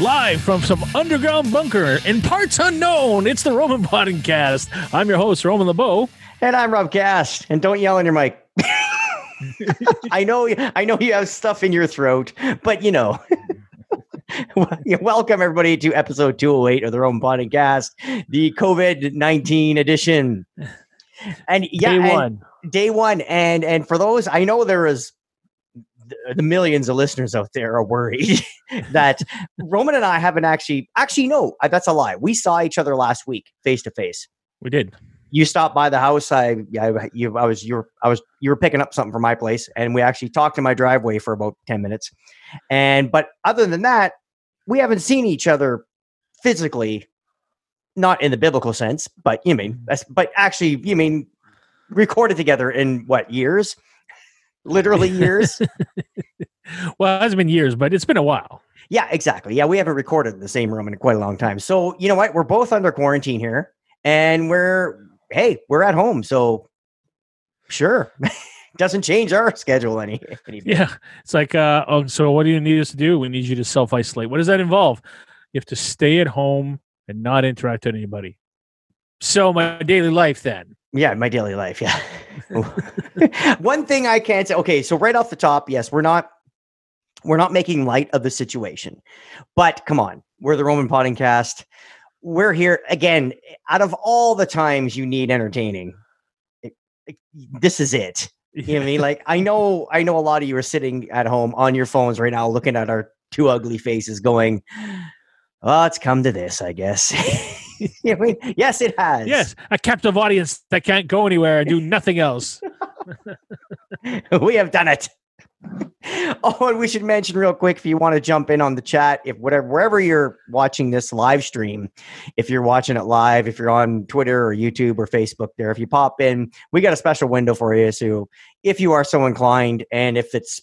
Live from some underground bunker in parts unknown, it's the Roman Podcast. I'm your host, Roman LeBeau. And I'm Rob Cast. And don't yell in your mic. I know I know you have stuff in your throat, but you know. Welcome everybody to episode 208 of the Roman Podcast, the COVID-19 edition. And yeah, Day and one. day one. And and for those, I know there is the- the millions of listeners out there are worried that Roman and I haven't actually actually no, uh, that's a lie. We saw each other last week face to face We did. you stopped by the house. I, I, you, I was, you were, I was, you were picking up something from my place, and we actually talked in my driveway for about ten minutes. And but other than that, we haven't seen each other physically, not in the biblical sense, but you mean, that's, but actually, you mean recorded together in what years? Literally years. Well, it hasn't been years, but it's been a while. Yeah, exactly. Yeah, we haven't recorded in the same room in quite a long time. So, you know what? We're both under quarantine here and we're, hey, we're at home. So, sure. Doesn't change our schedule any. any. Yeah. It's like, uh, oh, so what do you need us to do? We need you to self isolate. What does that involve? You have to stay at home and not interact with anybody. So, my daily life then. Yeah, my daily life. Yeah. One thing I can't say. Okay, so right off the top, yes, we're not we're not making light of the situation, but come on, we're the Roman Pod and Cast. We're here again. Out of all the times you need entertaining, it- it- this is it. You know what I mean? Like I know, I know a lot of you are sitting at home on your phones right now, looking at our two ugly faces, going, "Oh, it's come to this, I guess." you know what I mean? Yes, it has. Yes, a captive audience that can't go anywhere and do nothing else. we have done it. Oh, and we should mention real quick if you want to jump in on the chat, if whatever wherever you're watching this live stream, if you're watching it live, if you're on Twitter or YouTube or Facebook there, if you pop in, we got a special window for you. So if you are so inclined, and if it's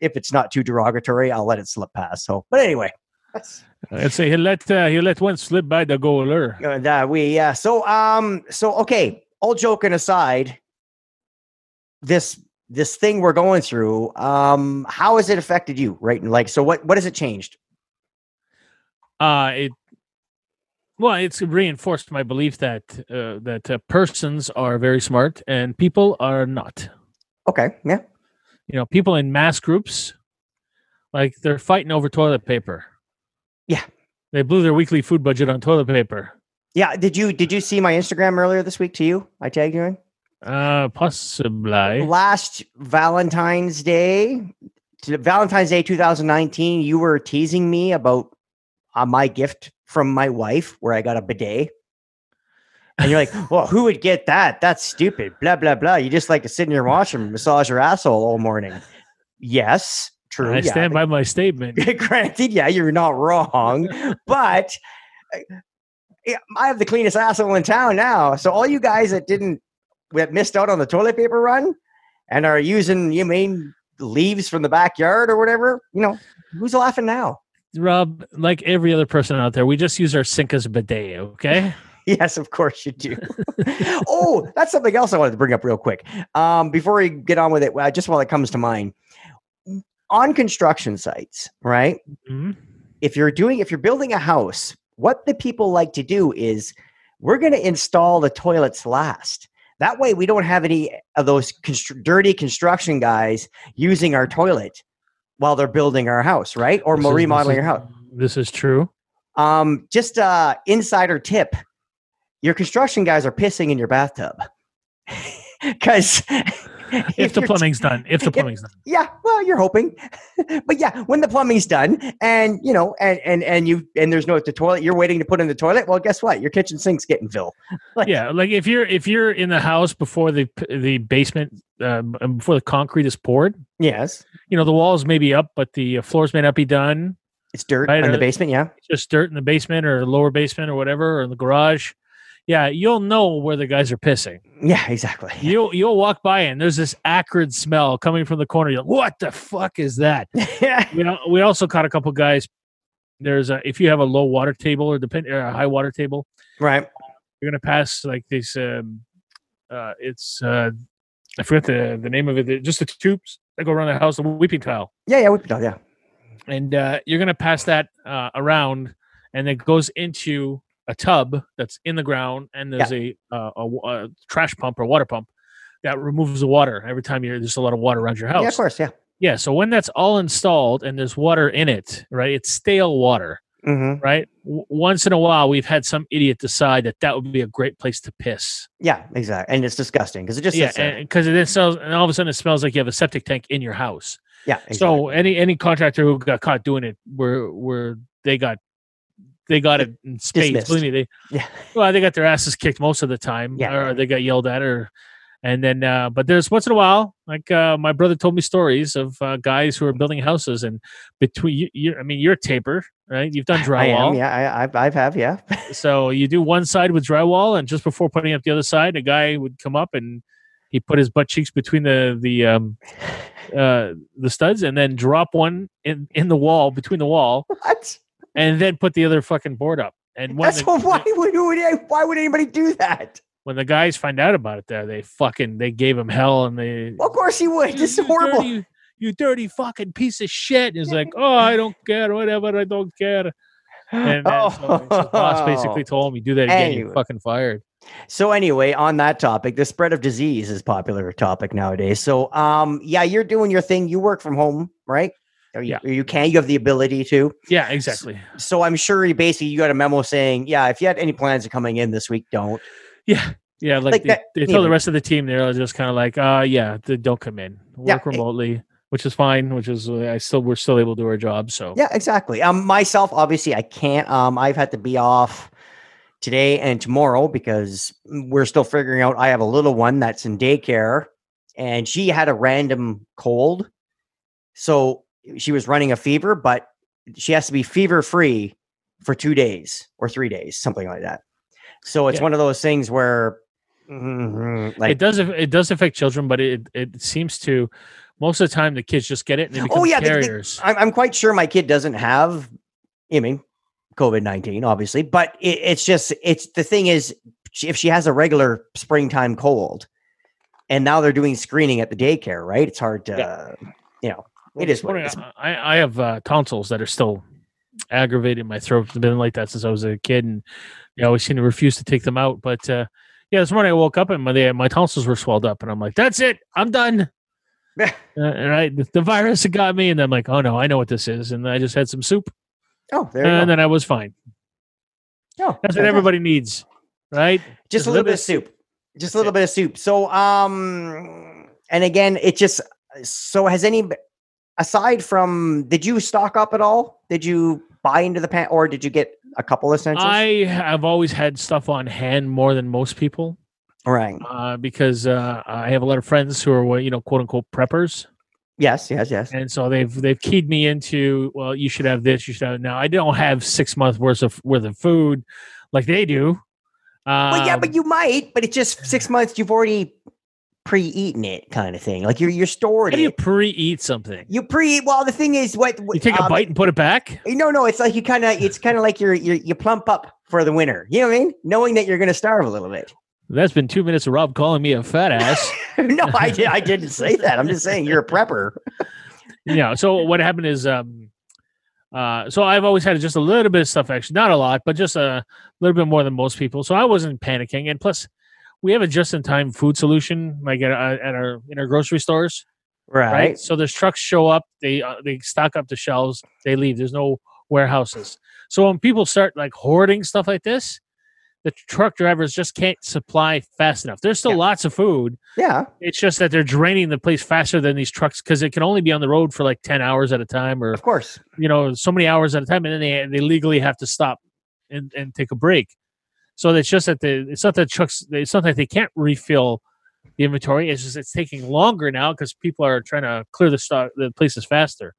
if it's not too derogatory, I'll let it slip past. So, but anyway, I'd say he let uh, he let one slip by the goaler. uh, that we yeah. So um, so okay. All joking aside, this this thing we're going through, um, how has it affected you? Right, and like, so what what has it changed? Uh it well, it's reinforced my belief that uh, that uh, persons are very smart and people are not. Okay, yeah, You know, people in mass groups, like they're fighting over toilet paper. Yeah. they blew their weekly food budget on toilet paper. yeah. Did you did you see my Instagram earlier this week? To you, I tagged you in Uh, possibly. last Valentine's Day, to Valentine's Day 2019. You were teasing me about uh, my gift from my wife, where I got a bidet. And you're like, well, who would get that? That's stupid. Blah blah blah. You just like to sit in your washroom and massage your asshole all morning. Yes, true. I yeah. stand by my statement. Granted, yeah, you're not wrong, but uh, I have the cleanest asshole in town now. So all you guys that didn't that missed out on the toilet paper run and are using you mean leaves from the backyard or whatever, you know, who's laughing now? Rob, like every other person out there, we just use our sink as a bidet. Okay. Yes, of course you do. oh, that's something else I wanted to bring up real quick. Um, before we get on with it, just while it comes to mind, on construction sites, right? Mhm. if you're doing if you're building a house what the people like to do is we're going to install the toilets last that way we don't have any of those constr- dirty construction guys using our toilet while they're building our house right or This remodeling this your house This is true. um just uh insider tip your construction guys are pissing in your bathtub because If the plumbing's done, if the if- plumbing's done. yeah well you're hoping but yeah when the plumbing's done and you know and and and you and there's no the toilet you're waiting to put in the toilet well guess what your kitchen sink's getting filled Like- yeah, like if you're if you're in the house before the the basement uh, before the concrete is poured, yes you know the walls may be up, but the uh, floors may not be done. It's dirt Right, in the basement. Yeah. just dirt in the basement or lower basement or whatever or in the garage, yeah, you'll know where the guys are pissing. Yeah. Exactly. You'll you'll walk by and there's this acrid smell coming from the corner. You're like, what the fuck is that? yeah. We we also caught a couple guys. There's a if you have a low water table or depend or a high water table, Right. you're gonna pass like this. Um, uh, it's uh, I forget the the name of it. Just the tubes that go around the house, the weeping tile. Yeah. Yeah. We, oh, yeah. and uh, you're gonna pass that uh, around, and it goes into a tub that's in the ground, and there's a, uh, a a trash pump or water pump that removes the water every time you're there's a lot of water around your house. Yeah. Of course. Yeah. Yeah, so when that's all installed and there's water in it, right? It's stale water, Mm-hmm. right? W- once in a while, we've had some idiot decide that that would be a great place to piss. Yeah. Exactly. And it's disgusting because it just yeah, because it then smells, and all of a sudden it smells like you have a septic tank in your house. yeah. Exactly. So any any contractor who got caught doing it, were were they got they got it in spades. Dismissed. They yeah. well they got their asses kicked most of the time, Yeah. or they got yelled at, or and then uh, but there's once in a while, like uh, my brother told me stories of uh, guys who are building houses, and between you, you I mean you're a taper, right? You've done I drywall, am. Yeah. I, I've, I've have. Yeah. so you do one side with drywall, and just before putting up the other side, a guy would come up and he put his butt cheeks between the the um, uh, the studs, and then drop one in in the wall between the wall, what? And then put the other fucking board up. And when That's the, why would, why would anybody do that? when the guys find out about it, there they fucking they gave him hell, and they Of course he would. This is horrible. dirty- you dirty fucking piece of shit. And he's like, oh, I don't care, whatever, I don't care. And then so his boss basically told him, you do that again, you're fucking fired. So anyway, on that topic, the spread of disease is popular topic nowadays. So um yeah, you're doing your thing. You work from home, right? Or you, Yeah. or you can, you have the ability to. Yeah, exactly. So I'm sure you basically you got a memo saying, yeah, if you had any plans of coming in this week, don't. Yeah. Yeah, like, Like they, that- they tell the rest of the team they're just kind of like, uh yeah, th- don't come in. Yeah, Work it- remotely, which is fine, which is uh, I still we're still able to do our job. So Yeah, exactly. Um, myself, obviously, I can't. Um, I've had to be off today and tomorrow because we're still figuring out. I have a little one that's in daycare, and she had a random cold, so she was running a fever, but she has to be fever free for two days or three days, something like that. So it's Yeah. one of those things where, mhm, like, it does it does affect children, but it it seems to most of the time the kids just get it and Oh, yeah, the- the- carriers. I'm, quite sure my kid doesn't have, I mean, COVID 19, obviously, but it, it's just, it's the thing is, if she has a regular springtime cold and now they're doing screening at the daycare, right? It's hard to, you know, it is what it is. I, I have uh, tonsils that are still aggravated in my throat. It's been like that since I was a kid, and you know, I always seem to refuse to take them out. But uh, yeah, this morning I woke up and my my tonsils were swelled up, and I'm like, "That's it, I'm done." uh, right, the, the virus had got me, and I'm like, "Oh no, I know what this is," and I just had some soup, oh, there you and go. then I was fine. Oh, That's what everybody needs, right? just a little bit of soup just a little bit of soup so um and again it just so has any aside from did you stock up at all? Did you buy into the pan or did you get a couple of essentials I have always had stuff on hand more than most people. right. Uh, because uh, I have a lot of friends who are you know quote unquote preppers, yes yes yes. And so they've they've keyed me into well you should have this you should have now I don't have six months worth of worth of food like they do. Um, well yeah but you might but it's just six months you've already pre-eaten it kind of thing like you're you're stored how do you it pre-eat something? you pre-eat. well the thing is what You take a um, bite and put it back. no no it's like you kind of it's kind of like you're, you're you plump up for the winter you know what i mean knowing that you're going to starve a little bit That's been two minutes of Rob calling me a fat ass. no, I did. I didn't say that. I'm just saying you're a prepper. yeah. So what happened is, um, uh, so I've always had just a little bit of stuff, actually, not a lot, but just a little bit more than most people. So I wasn't panicking, and plus, we have a just-in-time food solution, like at, our- at our in our grocery stores, right? So there's trucks show up, they uh, they stock up the shelves, they leave. There's no warehouses. So when people start like hoarding stuff like this, the truck drivers just can't supply fast enough. There's still Yeah. lots of food. Yeah. It's just that they're draining the place faster than these trucks because it can only be on the road for like 10 hours at a time or, Of course. you know, so many hours at a time. And then they, they legally have to stop and, and take a break. So it's just that the, it's not that trucks, it's not that they can't refill the inventory. It's just, it's taking longer now because people are trying to clear the stock, the places faster.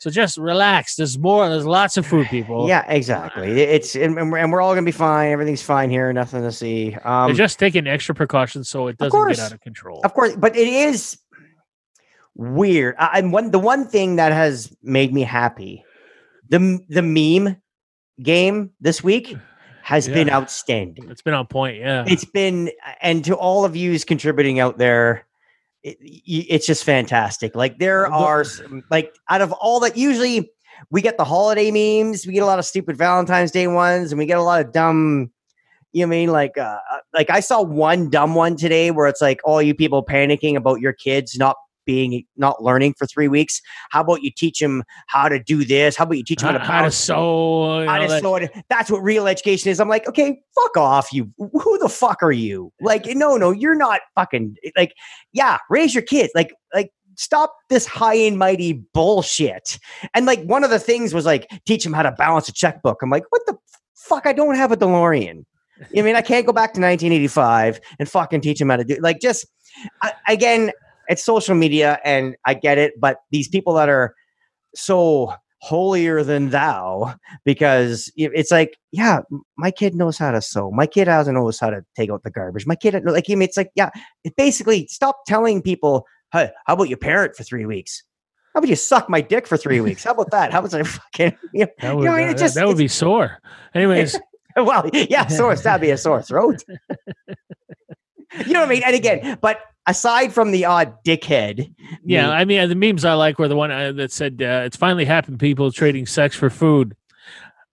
So just relax. There's more. There's lots of food, people. Yeah, exactly. It's and, and we're, all gonna be fine. Everything's fine here. Nothing to see. Um, They're just taking extra precautions so it doesn't course. get out of control. Of course, but it is weird. I, and one the one thing that has made me happy, the the meme game this week has been outstanding. It's been on point. Yeah. It's been, and to all of yous contributing out there, it, it's just fantastic. Like there are some, like out of all that, usually we get the holiday memes, we get a lot of stupid Valentine's Day ones, and we get a lot of dumb. You know I mean? Like, uh, like I saw one dumb one today where it's like all you people panicking about your kids not being not learning for three weeks. How about you teach them how to do this? How about you teach them how, how to how to sew. you I know, just that- thought that's what real education is. I'm like, okay, fuck off, you. Who the fuck are you? Like, no, no, you're not fucking like, yeah, raise your kids. Like, like, stop this high and mighty bullshit. And like, one of the things was like, teach them how to balance a checkbook. I'm like, what the fuck? I don't have a DeLorean. I mean, I can't go back to 1985 and fucking teach them how to do like just I, again. It's social media, and I get it, but these people that are so holier than thou because it's like, yeah, my kid knows how to sew. My kid doesn't knows how to take out the garbage. My kid, uh, like, I mean, it's like, yeah, it basically stop telling people, hey, how about you parent for three weeks? How about you suck my dick for three weeks? How about that? How about I fucking, you know, That would, know, that, just- that would be sore. Anyways, well, yeah, sore, that'd be a sore throat. you know what I mean? And again, but aside from the odd dickhead, yeah, meme- I mean, the memes I like were the one uh, that said, uh, it's finally happened, people trading sex for food.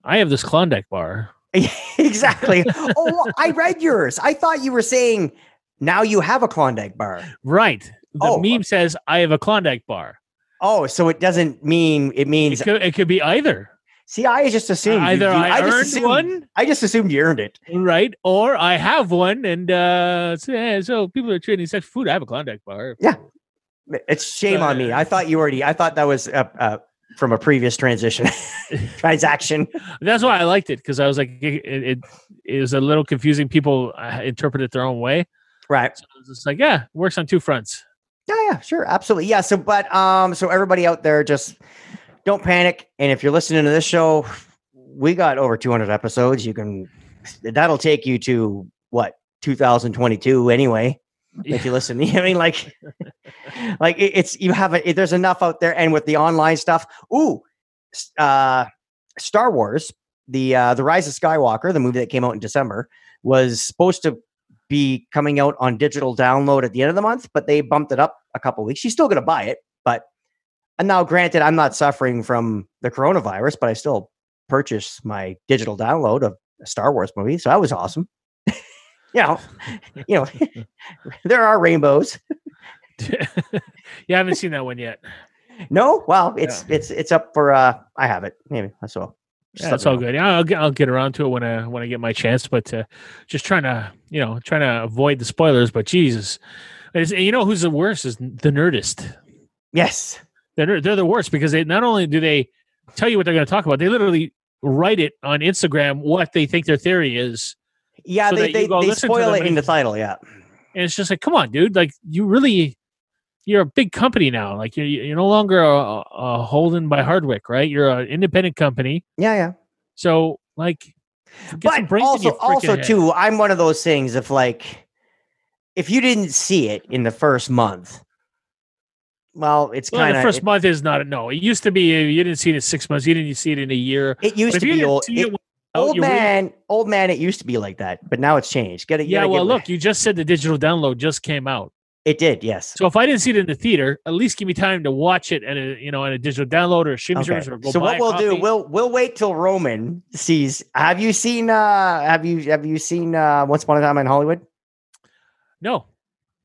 I have this Klondike bar. exactly. oh, I read yours. I thought you were saying now you have a Klondike bar. Right. The Oh, meme says, I have a Klondike bar. Oh, so it doesn't mean it It means. could, it could be either. See, I just assumed Either you- I, just earned assumed, one, I just assumed you earned it. right? Or I have one, and uh, so, so people are trading sex food. I have a Klondike bar. Yeah. It's shame on me. I thought you already. I thought that was uh, uh, from a previous transition transaction. That's why I liked it because I was like, it, it, it is a little confusing. People uh, interpret it their own way. Right. So it's just like, yeah, works on two fronts. Yeah, yeah, sure, absolutely. Yeah. So, but um, so everybody out there, just don't panic. And if you're listening to this show, we got over 200 episodes. You can that'll take you to what 2022 anyway. If you listen, I mean, like, like it- it's you have a, there's enough out there, and with the online stuff, ooh, uh, Star Wars, the uh, the Rise of Skywalker, the movie that came out in December, was supposed to be coming out on digital download at the end of the month, but they bumped it up a couple weeks. She's still going to buy it, but and now, granted, I'm not suffering from the coronavirus, but I still purchased my digital download of a Star Wars movie, so that was awesome. you know, you know, there are rainbows. you haven't seen that one yet. No, well, it's it's it's up for. uh I have it. Maybe that's all. Just Yeah, me all good. Yeah, I'll get I'll get around to it when I when I get my chance. But uh, just trying to you know trying to avoid the spoilers. But Jesus, you know who's the worst is the Nerdist. Yes. They're they're the worst because they not only do they tell you what they're going to talk about, they literally write it on Instagram what they think their theory is, Yeah, So they they, go they spoil it in the title. Yeah. and it's just like, come on, dude, like you really. You're a big company now. Like you're you're no longer a, a Holden by Hardwick, right? You're an independent company. Yeah, yeah. So like, but also also head. too i'm one of those things if like if you didn't see it in the first month well it's Well, kind the of first it, month is not a no. It used to be uh, you didn't see it in six months. You didn't see it in a year. it used to be old it- it when it was out, old man old man it used to be like that but now it's changed get it yeah, well, look, you just said the digital download just came out. it did yes So if I didn't see it in the theater, at least give me time to watch it and a you know on a digital download or Shimshers or go so what we'll do we'll we'll wait till roman sees have you seen uh have you have you seen uh once upon a time in hollywood no.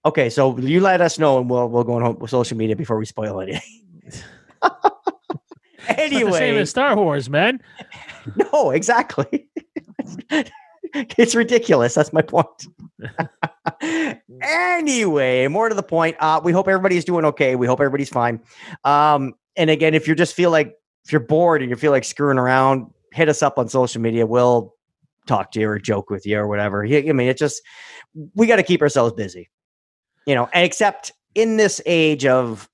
Okay so you let us know and we'll we'll go on social media before we spoil anything the same anyway as Star Wars, man. No, exactly. it's ridiculous. That's my point. anyway, more to the point. Uh, we hope everybody's doing okay. We hope everybody's fine. Um, and again, if you're just feel like if you're bored and you feel like screwing around, hit us up on social media. We'll talk to you or joke with you or whatever. I mean, it just we got to keep ourselves busy, you know. And except in this age of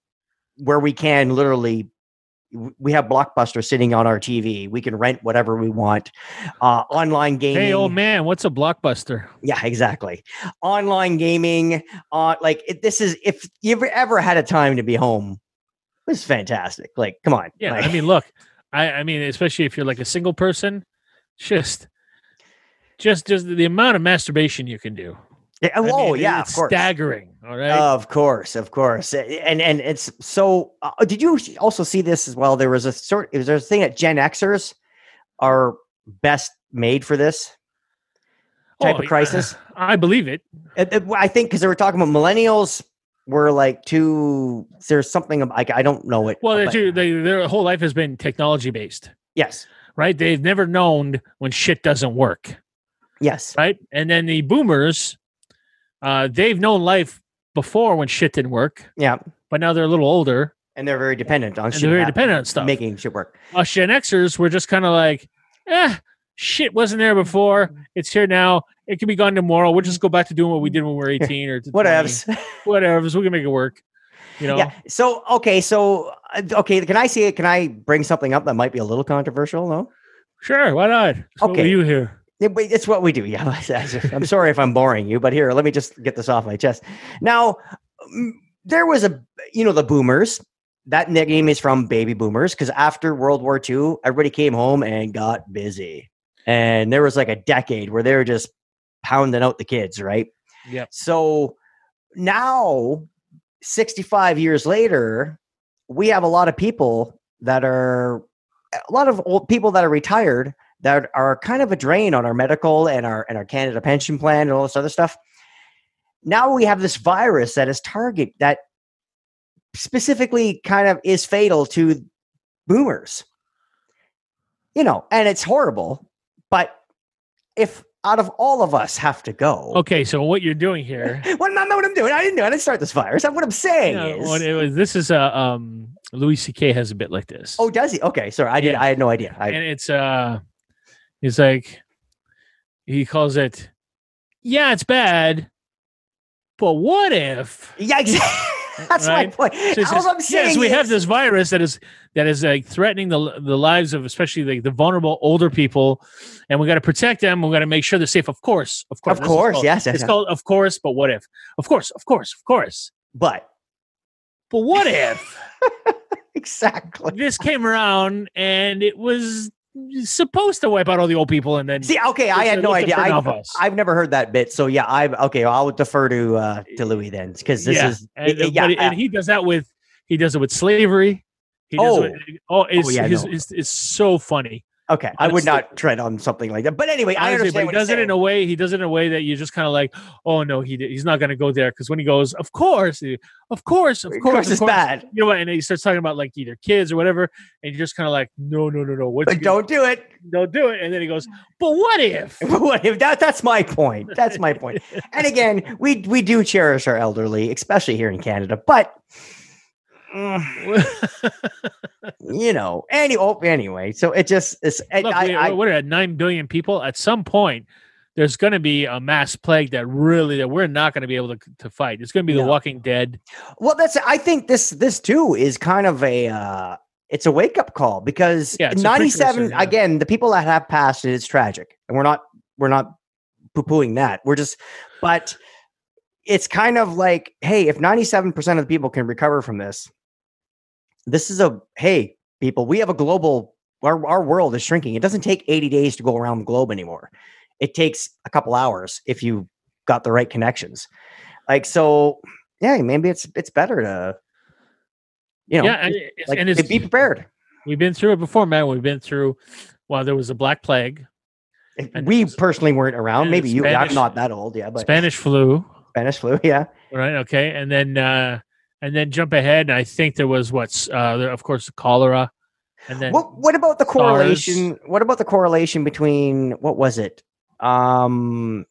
where we can literally we have Blockbuster sitting on our TV. We can rent whatever we want. Uh, online gaming. Hey, old man, what's a blockbuster? Yeah, exactly. Online gaming. Uh, like it, this is if you ever ever had a time to be home. This is fantastic. Like, come on. Yeah, Like, I mean, look, I, I mean, especially if you're like a single person, just, just, just the amount of masturbation you can do. yeah, I oh mean, yeah, it's of course. staggering. All right. Of course, of course, and and it's so. Uh, did you also see this as well? There was a sort. There was a thing that Gen Xers are best made for this type Oh, of crisis. I believe it. It- it- I think because they were talking about millennials were like too. There's something like I don't know it. Well, but- do. They, their whole life has been technology based, yes, right? They've never known when shit doesn't work, yes, right? And then the boomers, uh, they've known life before when shit didn't work, yeah, but now they're a little older and they're very dependent on. and shit they're very dependent on stuff. making shit work. Us Gen Xers were just kind of like, eh, shit wasn't there before. It's here now. It can be gone tomorrow. We'll just go back to doing what we did when we were 18 or 20. Whatevs. Whatever. We can make it work. You know? Yeah. So okay. So uh, okay. Can I see it? Can I bring something up that might be a little controversial? No. Sure. Why not? What Okay. you here? Yeah, it's what we do. Yeah. I'm sorry if I'm boring you, but here, let me just get this off my chest. Now, mm, there was a, you know, the boomers. That nickname is from baby boomers because after World War II, everybody came home and got busy. And there was like a decade where they were just pounding out the kids, right? Yep. So now, 65 years later, we have a lot of people that are a lot of old people that are retired that are kind of a drain on our medical and our and our Canada pension plan and all this other stuff. Now we have this virus that is target that specifically kind of is fatal to boomers. You know, and it's horrible. But if out of all of us have to go, Okay. So what you're doing here. what, not know what I'm doing. I didn't know. I didn't start this virus. What I'm saying Yeah, is, was, this is a um Louis C.K. has a bit like this. oh, does he? Okay, sorry, I did. Yeah. I had no idea. I, and it's uh it's like he calls it yeah it's bad but what if yeah, exactly. That's Right? my point. So says, I'm saying yes we have this virus that is that is like threatening the the lives of especially like the vulnerable older people and we got to protect them we got to make sure they're safe of course of course Of That's what it's course, called. yes, yes, it's yes. called of course but what if of course of course of course But but what if exactly. this came around and it was supposed to wipe out all the old people and then See, okay, I had no idea. I, i've never heard that bit. So yeah, I've okay. I'll defer to uh to Louis then because this yeah. is and, yeah, but he- and he does that with he does it with slavery. He does Oh. it, oh, it's, yeah, his, no. it's, it's so funny. Okay. I would not tread on something like that. But anyway, I understand but what he does it in a way. He does it in a way that you just kind of like, oh no, he he's not going to go there because when he goes, of course, he- of course, of Of course, course, it's bad. You know what? And he starts talking about like either kids or whatever, and you're just kind of like, no, no, no, no. What? But don't do it. don't do it. And then he goes, but what if? what if that that's my point that's my point. and again we we do cherish our elderly especially here in canada but you know any oh, anyway so it just it's I, Look, I, we, I, we're at nine billion people. At some point, there's going to be a mass plague that really that we're not going to be able to, to fight. It's going to be The No. Walking Dead. well that's i think this this too is kind of a uh it's a wake-up call because Yeah, 97 yeah. again the people that have passed it is tragic and we're not we're not poo-pooing that we're just but it's kind of like hey if 97% of the people can recover from this this is a hey people we have a global our, our world is shrinking it doesn't take 80 days to go around the globe anymore it takes a couple hours if you got the right connections like so yeah maybe it's it's better to you know yeah, and, it's, like and it's, be prepared we've been through it before, man. We've been through. Well, there was a black plague, we it's- personally weren't around maybe you i'm not that old yeah but Spanish flu, spanish flu yeah right? Okay, and then uh and then jump ahead, and I think there was what's uh, there, of course, the cholera, and then what what about the SARS. correlation what about the correlation between what was it um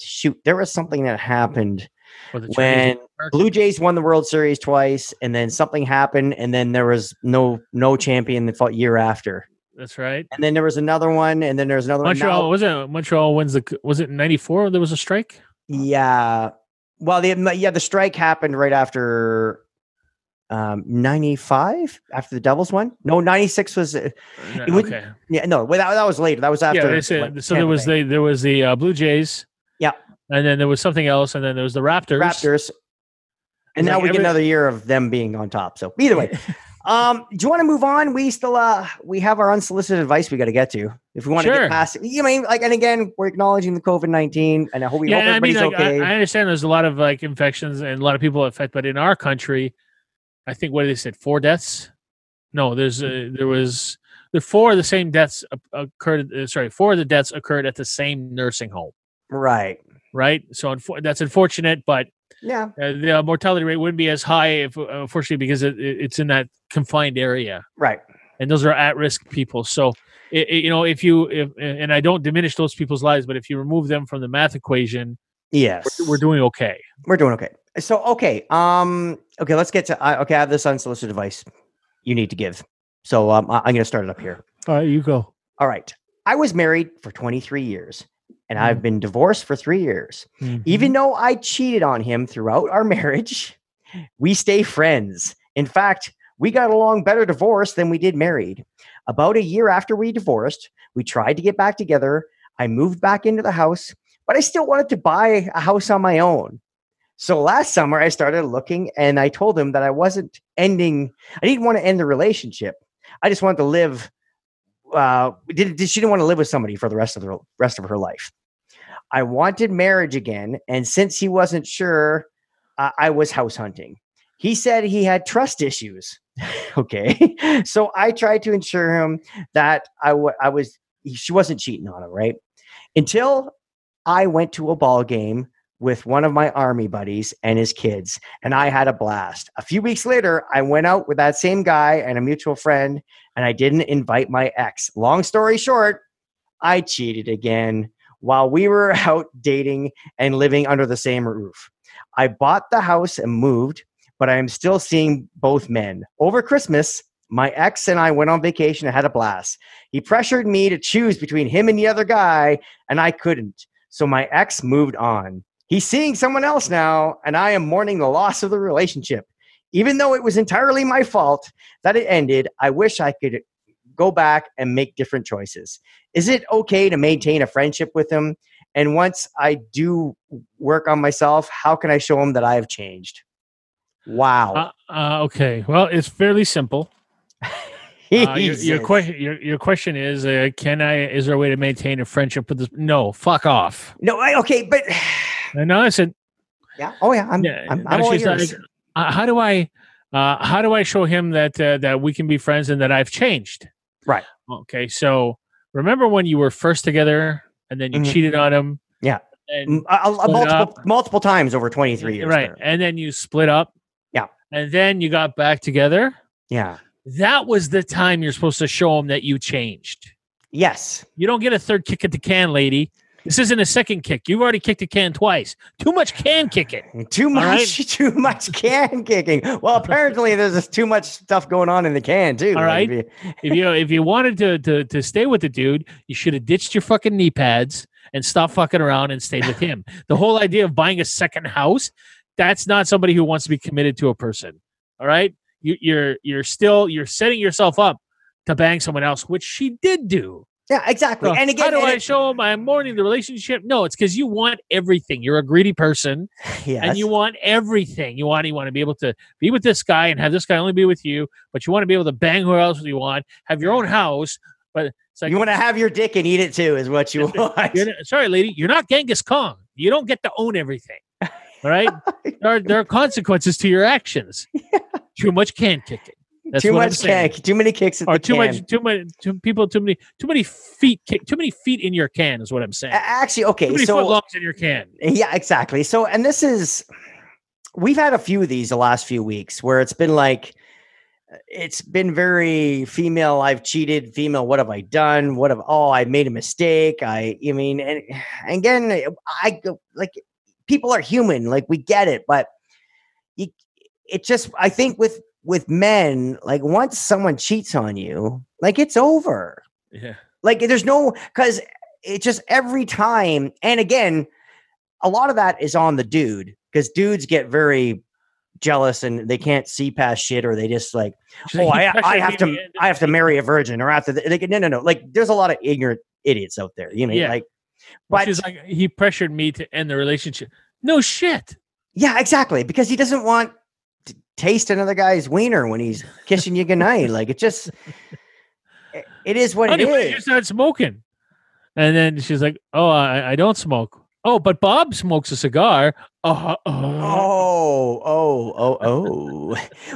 shoot there was something that happened or the Chinese when Blue Jays won the World Series twice, and then something happened, and then there was no no champion the year after, That's right. and then there was another one, and then there was another Montreal one. was it Montreal wins the was it ninety four? There was a strike. Yeah, well, the yeah the strike happened right after um, 95 after the Devils won. No, 96 was uh, it would- okay. yeah no well, that, that was later. That was after. yeah, they said, like, so there was the there was the uh, Blue Jays. Yeah. And then there was something else, and then there was the Raptors. Raptors. And It's now like we get another year of them being on top. So either way, um, do you want to move on? We still uh we have our unsolicited advice we got to get to if we want to Sure. get past. You mean like and again we're acknowledging the COVID nineteen and I hope we hope yeah, I mean, like, okay. I, I understand there's a lot of like infections and a lot of people affected, but in our country, I think what they said four deaths. No, there's uh, there was the four of the same deaths occurred. Uh, sorry, four of the deaths occurred at the same nursing home. right. Right, so unfo- that's unfortunate, but Yeah. uh, the mortality rate wouldn't be as high if, uh, unfortunately, because it, it- it's in that confined area. Right. and those are at-risk people. So, i i- you know, if you if and I don't diminish those people's lives, but if you remove them from the math equation, Yes. we're, we're doing okay. We're doing okay. So okay, um, okay, let's get to. Uh, okay, I have this unsolicited advice you need to give. So um, I- I'm going to start it up here. All right, you go. All right, I was married for 23 years, and I've been divorced for three years. Mm-hmm. Even though I cheated on him throughout our marriage, we stay friends. In fact, we got along better divorced than we did married. About a year after we divorced, we tried to get back together. I moved back into the house, but I still wanted to buy a house on my own. So last summer, I started looking and I told him that I wasn't ending, I didn't want to end the relationship. I just wanted to live. Uh, did, she didn't want to live with somebody for the rest of the rest of her life. I wanted marriage again, and since he wasn't sure, uh, I was house hunting. He said he had trust issues. okay, so I tried to ensure him that I I was she wasn't cheating on him, right? Until I went to a ball game with one of my army buddies and his kids, and I had a blast. A few weeks later, I went out with that same guy and a mutual friend, and I didn't invite my ex. Long story short, I cheated again while we were out dating and living under the same roof. I bought the house and moved, but I am still seeing both men. Over Christmas, my ex and I went on vacation and had a blast. He pressured me to choose between him and the other guy, and I couldn't. So my ex moved on. He's seeing someone else now, and I am mourning the loss of the relationship. Even though it was entirely my fault that it ended, I wish I could go back and make different choices. Is it okay to maintain a friendship with him? And once I do work on myself, how can I show him that I have changed? Wow. Uh, uh, okay, well, it's fairly simple. Uh, your, your question, your, your question is, uh, can I? Is there a way to maintain a friendship with this? No, fuck off. No, I- okay, but no, I said, yeah. Oh yeah, I'm yeah. I'm, I'm all yours. like, uh, how do I, uh, how do I show him that uh, that we can be friends and that I've changed? Right. Okay, so remember when you were first together and then you Mhm. cheated on him? Yeah. And M- a- a- a split multiple multiple times over 23 years. right, there. and then you split up. Yeah. And then you got back together. Yeah. That was the time you're supposed to show him that you changed. Yes. You don't get a third kick at the can, lady. This isn't a second kick. You've already kicked a can twice. Too much can kicking. Too much, right. too much can kicking. Well, apparently there's just too much stuff going on in the can too. All right. Like, right. if you- If you if you wanted to to to stay with the dude, you should have ditched your fucking knee pads and stopped fucking around and stayed with him. the whole idea of buying a second house, that's not somebody who wants to be committed to a person. All right. You, you're you're still you're setting yourself up to bang someone else, which she did do. Yeah, exactly. So and again, how do I it- show him I'm mourning the relationship? No, it's because you want everything. You're a greedy person. yes. and you want everything. You want you want to be able to be with this guy and have this guy only be with you, but you want to be able to bang who else you want, have your own house. But it's like you want to have your dick and eat it too, is what you want. sorry, lady, you're not Genghis Khan. You don't get to own everything. All right, there are, there are consequences to your actions. Too much can kicking. That's too much kick, too many kicks at Or the too can. much, too much, too people, too many, too many feet kick, too many feet in your can is what I'm saying. Actually, okay, Too many so in your can. Yeah, exactly. So, and this is, we've had a few of these the last few weeks where it's been like, it's been very female. I've cheated. Female. What have I done? What have? Oh, I made a mistake. I. I mean, and, and again, I go like people are human. Like we get it, but you, it just. I think with with men, like once someone cheats on you, like it's over. Yeah. Like there's no because it just every time, and again, a lot of that is on the dude because dudes get very jealous and they can't see past shit or they just like She's oh like, I, I have to I have to marry a virgin or after the, like no no no like there's a lot of ignorant idiots out there you know Yeah. like but She's like, he pressured me to end the relationship. No shit. yeah exactly because he doesn't want to taste another guy's wiener when he's kissing you goodnight like it just it- it is what it is start smoking. And then she's like, Oh, I, I don't smoke. Oh, but Bob smokes a cigar. Uh, uh. Oh, oh, oh, oh.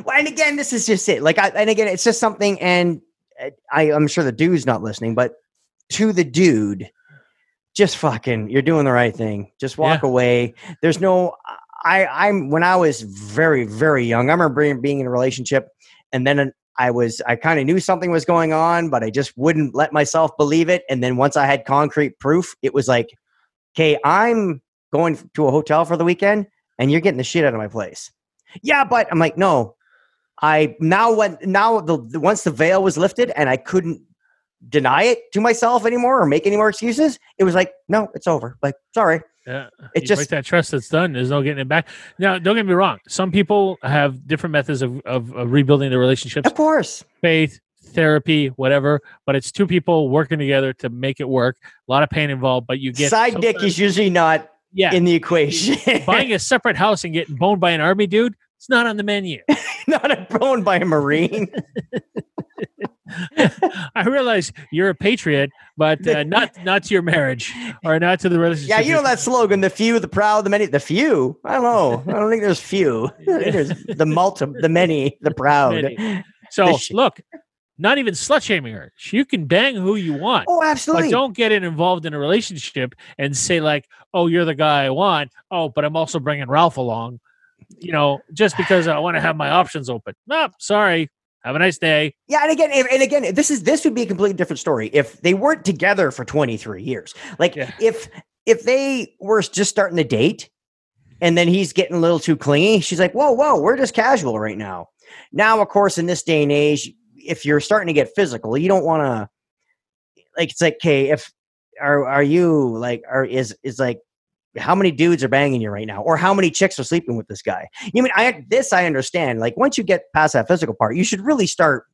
well, and again, this is just it. Like, I, and again, it's just something, and uh, I, I'm sure the dude's not listening, but to the dude, just fucking, you're doing the right thing. Just walk away. There's no, I, I'm, when I was very, very young, I remember being, being in a relationship, and then I was, I kind of knew something was going on, but I just wouldn't let myself believe it. And then once I had concrete proof, it was like, okay, I'm going to a hotel for the weekend and you're getting the shit out of my place. Yeah, but I'm like, no. I now when now the, the once the veil was lifted and I couldn't deny it to myself anymore or make any more excuses, it was like, no, it's over. Like, sorry. Yeah. It just break that trust that's done. There's no getting it back. Now, don't get me wrong. Some people have different methods of, of, of rebuilding their relationships, of course. faith, therapy, whatever. But it's two people working together to make it work. A lot of pain involved, but you get Side dick is usually not yeah. in the equation. buying a separate house and getting boned by an army dude. It's not on the menu. not a bone by a marine. I realize you're a patriot, but uh, not not to your marriage or not to the relationship. yeah, you know that slogan, the few, the proud, the many, the few. I don't know. I don't think there's few. Think there's the multi, the many, the proud. Many. So the look, not even slut shaming her. You can bang who you want. Oh, absolutely. But don't get it involved in a relationship and say like, "Oh, you're the guy I want." Oh, but I'm also bringing Ralph along. You know, just because I want to have my options open. No, sorry. Have a nice day. Yeah, and again, and again, this is this would be a completely different story if they weren't together for 23 years. Like Yeah. if if they were just starting to date and then he's getting a little too clingy, she's like, "Whoa, whoa, we're just casual right now." Now, of course, in this day and age, if you're starting to get physical, you don't want to like it's like, "Okay, if are are you like are is is like how many dudes are banging you right now or how many chicks are sleeping with this guy? You mean i this i understand. Like once you get past that physical part you should really start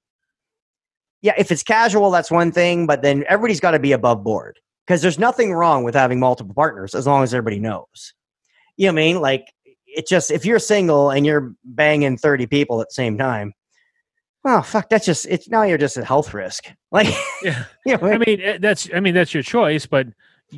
yeah if it's casual that's one thing but then everybody's got to be above board because there's nothing wrong with having multiple partners as long as everybody knows. You know what i mean? Like it just if you're single and you're banging 30 people at the same time oh fuck that's just it's now you're just a health risk. Like Yeah. you know, I mean, eh, that's I mean that's your choice, but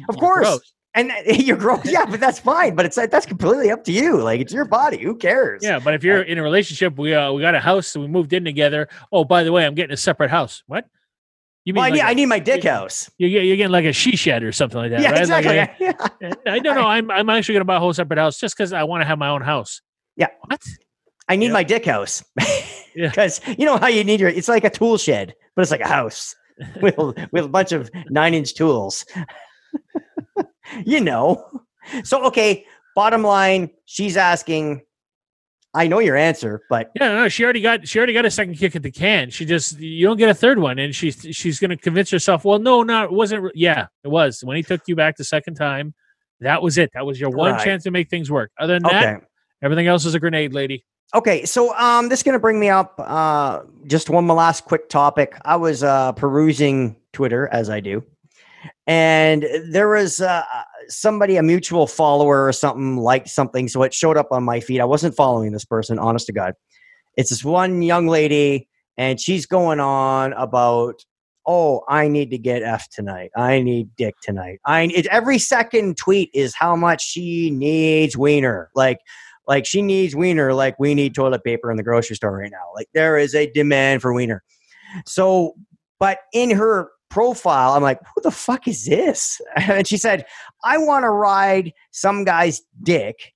of course. gross. And you're gross yeah but that's fine but it's like that's completely up to you like it's your body who cares Yeah, but if you're in a relationship, we uh, we got a house, and we moved in together. Oh, by the way, I'm getting a separate house. What? You well, I, like need, a- I need my dick house you're, you're getting like a she shed or something like that, yeah right? Exactly a- Yeah. I don't know. I'm I'm actually going to buy a whole separate house just because I want to have my own house. Yeah. What? I need Yeah. my dick house. Yeah. Because you know how you need your it's like a tool shed, but it's like a house with, with a bunch of nine inch tools. You know. So okay, bottom line, she's asking, I know your answer, but Yeah, no, she already got she already got a second kick at the can. She just you don't get a third one, and she's she's going to convince herself. Well, no, no, it wasn't. Yeah, it was when he took you back the second time. That was it. That was your one Right. chance to make things work. Other than that, everything else is a grenade, lady. Okay, so um, this is going to bring me up uh, just one last quick topic. I was uh, perusing Twitter as I do, and there was uh, somebody, a mutual follower or something, liked something, so it showed up on my feed. I wasn't following this person, honest to God. It's this one young lady, and she's going on about, oh, I need to get F tonight. I need dick tonight. I it, every second tweet is how much she needs wiener, like like she needs wiener like we need toilet paper in the grocery store right now like there is a demand for wiener so but in her profile i'm like who the fuck is this and she said i want to ride some guy's dick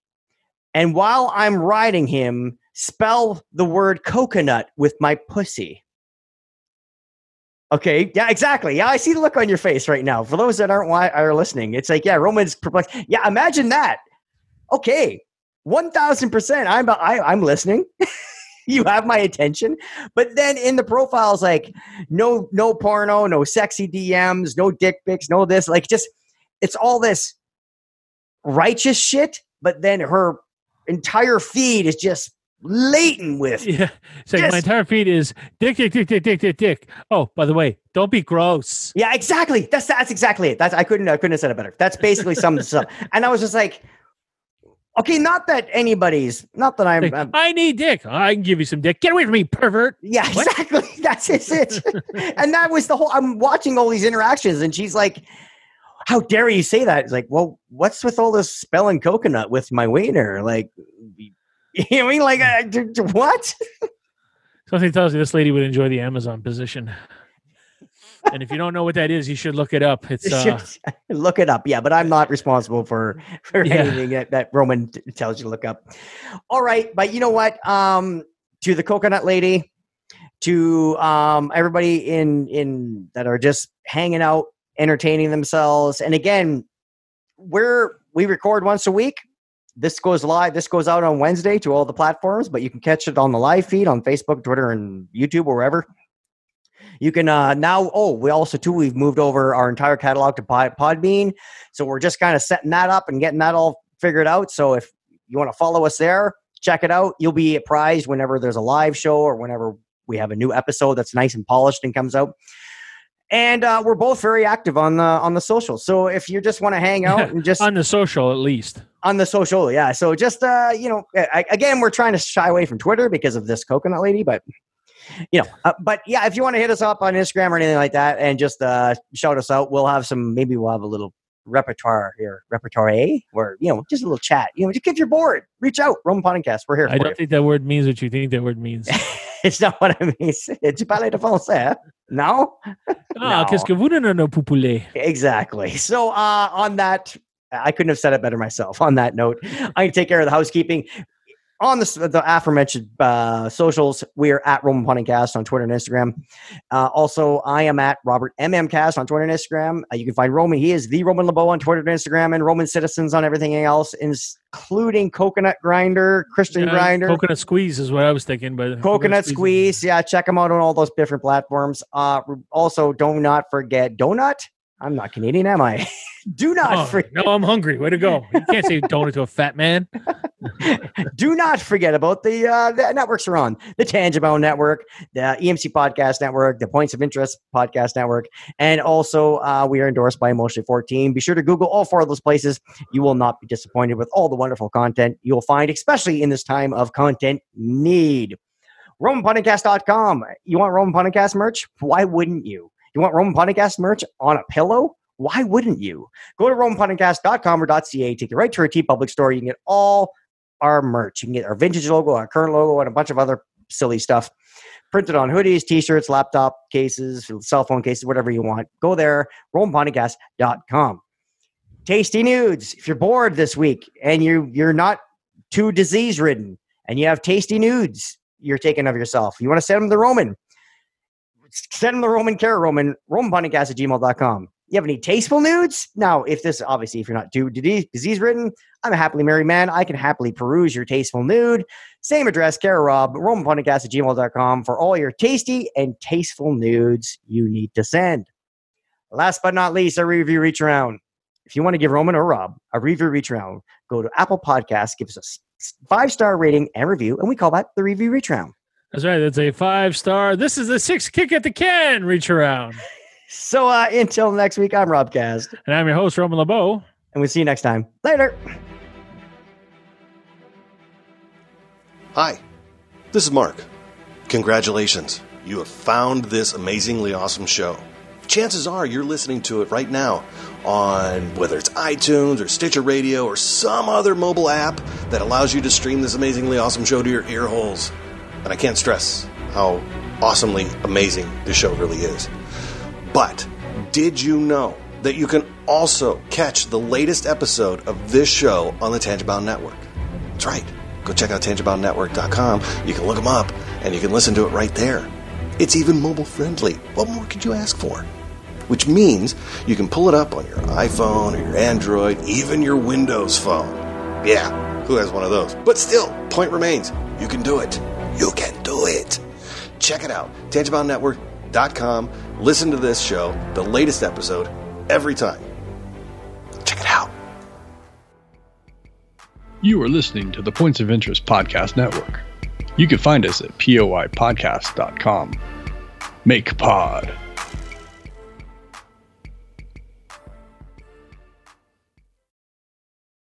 and while i'm riding him spell the word coconut with my pussy Okay. Yeah, exactly. Yeah, I see the look on your face right now. For those that aren't wi- are listening, it's like, yeah, Roman's perplexed. Yeah, imagine that. Okay, one thousand percent. I'm I, I'm listening. you have my attention. But then in the profiles, like no no porno, no sexy DMs, no dick pics, no this. Like just it's all this righteous shit. But then her entire feed is just laden with. Yeah. It's like Yes. my entire feed is dick, dick, dick, dick, dick, dick, dick. Oh, by the way, don't be gross. Yeah, exactly. That's that's exactly it. That's I couldn't I couldn't have said it better. That's basically sums this up. And I was just like, okay, not that anybody's, not that I'm. Like, I'm- I need dick. I can give you some dick. Get away from me, pervert. yeah, What? exactly. That's just it. and that was the whole. I'm watching all these interactions, and she's like, "How dare you say that?" It's like, well, what's with all this spelling coconut with my wiener? Like, you know what I mean? Like, uh, d- d- what? Something tells you this lady would enjoy the Amazon position. And if you don't know what that is, you should look it up. It's uh, look it up. Yeah, but I'm not responsible for for Yeah. anything that, that Roman t- tells you to look up. All right, but you know what? Um, to the coconut lady, to um everybody in in that are just hanging out, entertaining themselves, and again, we're we record once a week. This goes live. This goes out on Wednesday to all the platforms, but you can catch it on the live feed on Facebook, Twitter, and YouTube, or wherever. You can uh, now. Oh, we also too. We've moved over our entire catalog to Pod, Podbean, so we're just kind of setting that up and getting that all figured out. So if you want to follow us there, check it out. You'll be apprised whenever there's a live show or whenever we have a new episode that's nice and polished and comes out. And uh, we're both very active on the on the social. So if you just want to hang out and just on the social at least. on the social yeah so just uh you know I, again we're trying to shy away from twitter because of this coconut lady but you know uh, but yeah if you want to hit us up on instagram or anything like that and just uh shout us out we'll have some maybe we'll have a little repertoire here repertoire where you know just a little chat you know just if you're bored reach out roman pod and cast we're here I don't you. think that word means what you think that word means. it's not what i mean it's parler de français no ah, qu'est-ce que vous donnez nos poupoulet? Exactly. So uh, on that, I couldn't have said it better myself. On that note, I can take care of the housekeeping. On the, the aforementioned uh, socials, we are at Roman Pod and Cast on Twitter and Instagram. Uh, also, I am at Robert MMCast on Twitter and Instagram. Uh, you can find Roman. He is the Roman LeBeau on Twitter and Instagram, and Roman Citizens on everything else, including Coconut Grinder, Christian Yeah, Grinder, Coconut squeeze is what I was thinking, but Coconut Squeeze. Yeah, check them out on all those different platforms. Uh, also, do not forget Donut. I'm not Canadian, am I? do not Oh, forget. no, I'm hungry. Way to go! You can't say donut to a fat man. do not forget about the uh, the networks are on the Tangent-Bound Network, the EMC Podcast Network, the Points of Interest Podcast Network, and also uh, we are endorsed by Emotionally 14. Be sure to Google all four of those places. You will not be disappointed with all the wonderful content you will find, especially in this time of content need. RomanPodandCast.com. You want Roman Pod and Cast merch? Why wouldn't you? You want Roman Pod and Cast merch on a pillow? Why wouldn't you? Go to RomanPodandCast.com or .ca, take you right to our TeePublic store. You can get all our merch. You can get our vintage logo, our current logo, and a bunch of other silly stuff printed on hoodies, t-shirts, laptop cases, cell phone cases, whatever you want. Go there, romanpodandcast.com. Tasty nudes. If you're bored this week and you you're not too disease ridden and you have tasty nudes you're taking of yourself, you want to send them to Roman. Send them the Roman care Roman, romanpodandcast at gmail.com. You have any tasteful nudes? Now, if this obviously if you're not too disease ridden, I'm a happily married man. I can happily peruse your tasteful nude. Same address, Kara Rob, romanpodandcast at gmail.com for all your tasty and tasteful nudes you need to send. Last but not least, a review reach around. If you want to give Roman or Rob a review reach around, go to Apple Podcasts, give us a five star rating and review, and we call that the review reach around. That's right. That's a five star. This is the six kick at the can. Reach around. So uh, until next week, I'm Rob Cast, And I'm your host, Roman LeBeau. and we'll see you next time. Later. Hi, this is Mark. Congratulations, you have found this amazingly awesome show. Chances are you're listening to it right now on whether it's iTunes or Stitcher Radio or some other mobile app that allows you to stream this amazingly awesome show to your ear holes. And I can't stress how awesomely amazing this show really is. But did you know that you can also catch the latest episode of this show on the Tangent-Bound Network? That's right. Go check out tangentboundnetwork.com. You can look them up and you can listen to it right there. It's even mobile friendly. What more could you ask for? Which means you can pull it up on your iPhone or your Android, even your Windows phone. Yeah, who has one of those? But still, point remains you can do it. You can do it. Check it out. tangentboundnetwork.com. Listen to this show, the latest episode, every time. Check it out. You are listening to the Points of Interest Podcast Network. You can find us at poipodcast.com. Make pod.